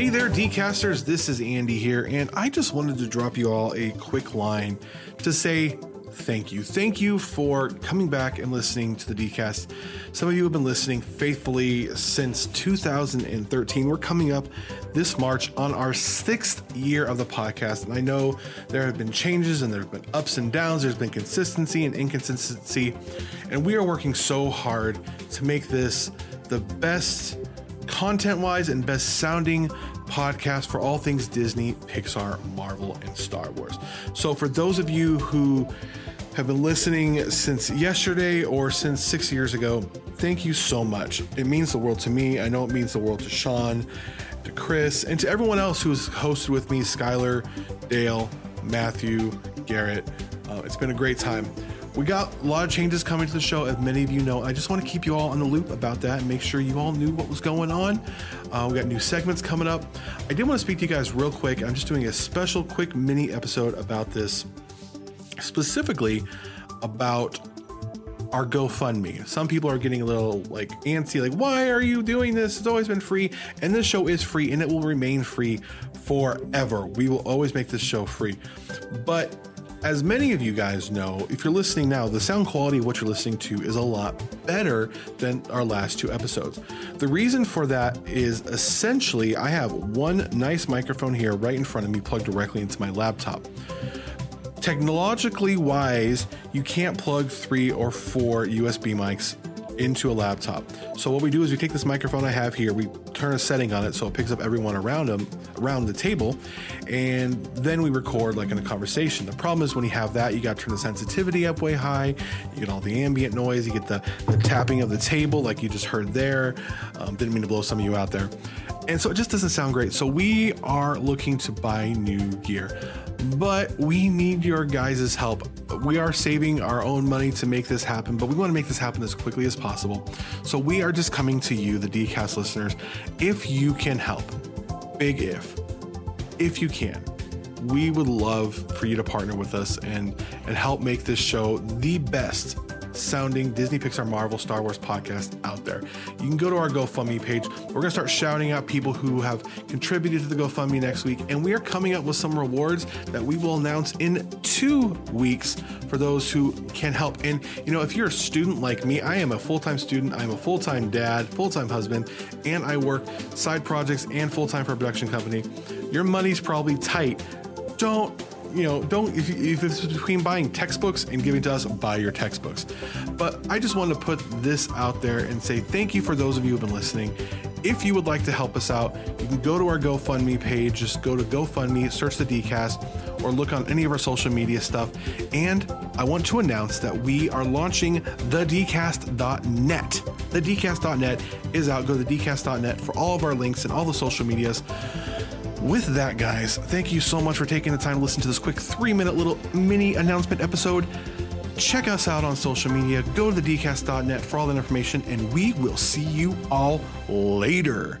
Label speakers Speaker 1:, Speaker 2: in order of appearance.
Speaker 1: Hey there, Dcasters. This is Andy here, and I just wanted to drop you all a quick line to say thank you. Thank you for coming back and listening to the Dcast. Some of you have been listening faithfully since 2013. We're coming up this March on our sixth year of the podcast, and I know there have been changes and there have been ups and downs. There's been consistency and inconsistency, and we are working so hard to make this the best content wise and best sounding podcast for all things Disney, Pixar, Marvel, and Star Wars. So, for those of you who have been listening since yesterday or since six years ago, thank you so much. It means the world to me. I know it means the world to Sean, to Chris, and to everyone else who's hosted with me Skylar, Dale, Matthew, Garrett. Uh, it's been a great time. We got a lot of changes coming to the show, as many of you know. I just want to keep you all on the loop about that and make sure you all knew what was going on. Uh, we got new segments coming up. I did want to speak to you guys real quick. I'm just doing a special, quick mini episode about this, specifically about our GoFundMe. Some people are getting a little like antsy, like, why are you doing this? It's always been free. And this show is free and it will remain free forever. We will always make this show free. But as many of you guys know, if you're listening now, the sound quality of what you're listening to is a lot better than our last two episodes. The reason for that is essentially I have one nice microphone here right in front of me plugged directly into my laptop. Technologically wise, you can't plug three or four USB mics into a laptop. So what we do is we take this microphone I have here, we turn a setting on it so it picks up everyone around them around the table, and then we record like in a conversation. The problem is when you have that, you got to turn the sensitivity up way high. You get all the ambient noise. You get the, the tapping of the table like you just heard there. Um, didn't mean to blow some of you out there. And so it just doesn't sound great. So we are looking to buy new gear but we need your guys' help. We are saving our own money to make this happen, but we want to make this happen as quickly as possible. So we are just coming to you, the DCAST listeners, if you can help. Big if. If you can. We would love for you to partner with us and and help make this show the best sounding Disney, Pixar, Marvel, Star Wars podcast out there. You can go to our GoFundMe page. We're going to start shouting out people who have contributed to the GoFundMe next week, and we are coming up with some rewards that we will announce in two weeks for those who can help. And, you know, if you're a student like me, I am a full time student, I'm a full time dad, full time husband, and I work side projects and full time for a production company. Your money's probably tight. Don't you know, don't if, if it's between buying textbooks and giving to us, buy your textbooks. But I just want to put this out there and say thank you for those of you who've been listening. If you would like to help us out, you can go to our GoFundMe page. Just go to GoFundMe, search the DCast, or look on any of our social media stuff. And I want to announce that we are launching the DCast.net. The DCast.net is out. Go to the DCast.net for all of our links and all the social medias with that, guys, thank you so much for taking the time to listen to this quick three minute little mini announcement episode. Check us out on social media. Go to the dcast.net for all that information, and we will see you all later.